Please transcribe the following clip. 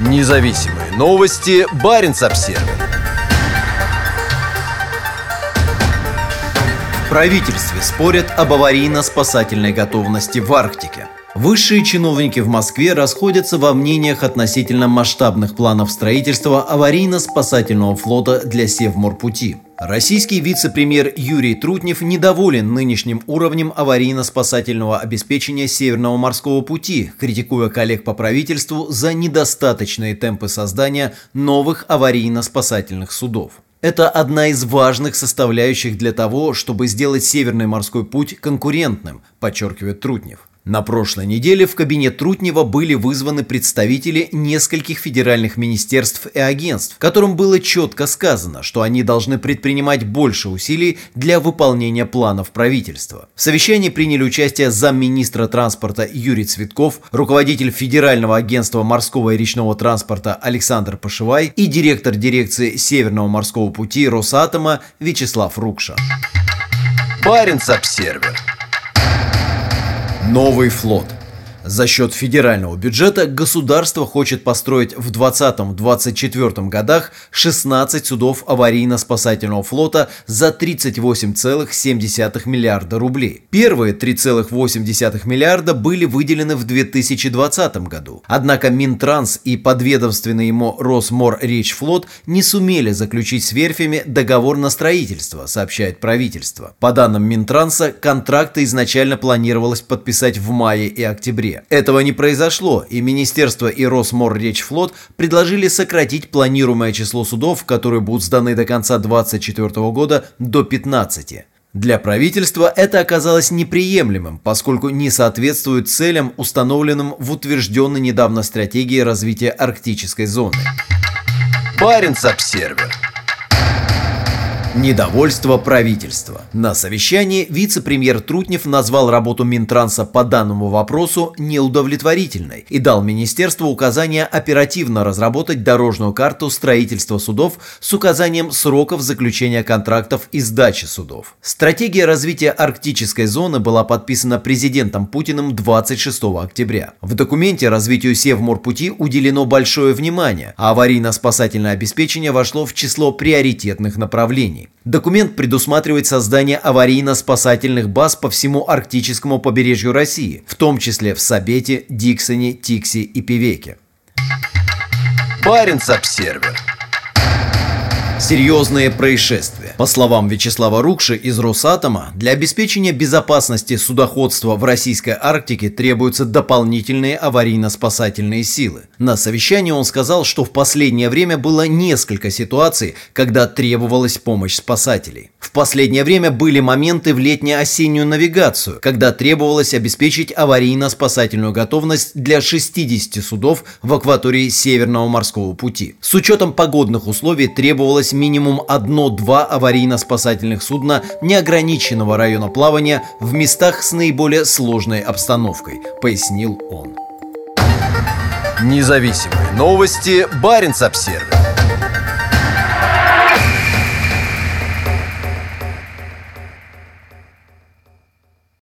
Независимые новости. Барин обсерва В правительстве спорят об аварийно-спасательной готовности в Арктике. Высшие чиновники в Москве расходятся во мнениях относительно масштабных планов строительства аварийно-спасательного флота для Севморпути. Российский вице-премьер Юрий Трутнев недоволен нынешним уровнем аварийно-спасательного обеспечения Северного морского пути, критикуя коллег по правительству за недостаточные темпы создания новых аварийно-спасательных судов. Это одна из важных составляющих для того, чтобы сделать Северный морской путь конкурентным, подчеркивает Трутнев. На прошлой неделе в кабинет Трутнева были вызваны представители нескольких федеральных министерств и агентств, которым было четко сказано, что они должны предпринимать больше усилий для выполнения планов правительства. В совещании приняли участие замминистра транспорта Юрий Цветков, руководитель Федерального агентства морского и речного транспорта Александр Пашевай и директор дирекции Северного морского пути Росатома Вячеслав Рукша. Баренц-Обсервер Новый флот. За счет федерального бюджета государство хочет построить в 2020-2024 годах 16 судов аварийно-спасательного флота за 38,7 миллиарда рублей. Первые 3,8 миллиарда были выделены в 2020 году. Однако Минтранс и подведомственный ему Росморречфлот не сумели заключить с верфями договор на строительство, сообщает правительство. По данным Минтранса, контракты изначально планировалось подписать в мае и октябре. Этого не произошло, и Министерство и Росморречфлот предложили сократить планируемое число судов, которые будут сданы до конца 2024 года, до 15. Для правительства это оказалось неприемлемым, поскольку не соответствует целям, установленным в утвержденной недавно стратегии развития арктической зоны. Баренц-Обсервер Недовольство правительства. На совещании вице-премьер Трутнев назвал работу Минтранса по данному вопросу неудовлетворительной и дал министерству указание оперативно разработать дорожную карту строительства судов с указанием сроков заключения контрактов и сдачи судов. Стратегия развития арктической зоны была подписана президентом Путиным 26 октября. В документе развитию Севморпути уделено большое внимание, а аварийно-спасательное обеспечение вошло в число приоритетных направлений. Документ предусматривает создание аварийно-спасательных баз по всему арктическому побережью России, в том числе в Сабете, Диксоне, Тикси и Певеке. Баренц-Обсервер Серьезные происшествия. По словам Вячеслава Рукши из Росатома, для обеспечения безопасности судоходства в российской Арктике требуются дополнительные аварийно-спасательные силы. На совещании он сказал, что в последнее время было несколько ситуаций, когда требовалась помощь спасателей. В последнее время были моменты в летне-осеннюю навигацию, когда требовалось обеспечить аварийно-спасательную готовность для 60 судов в акватории Северного морского пути. С учетом погодных условий требовалось минимум одно-два аварийно-спасательных судна неограниченного района плавания в местах с наиболее сложной обстановкой, пояснил он. Независимые новости. Барин обсервис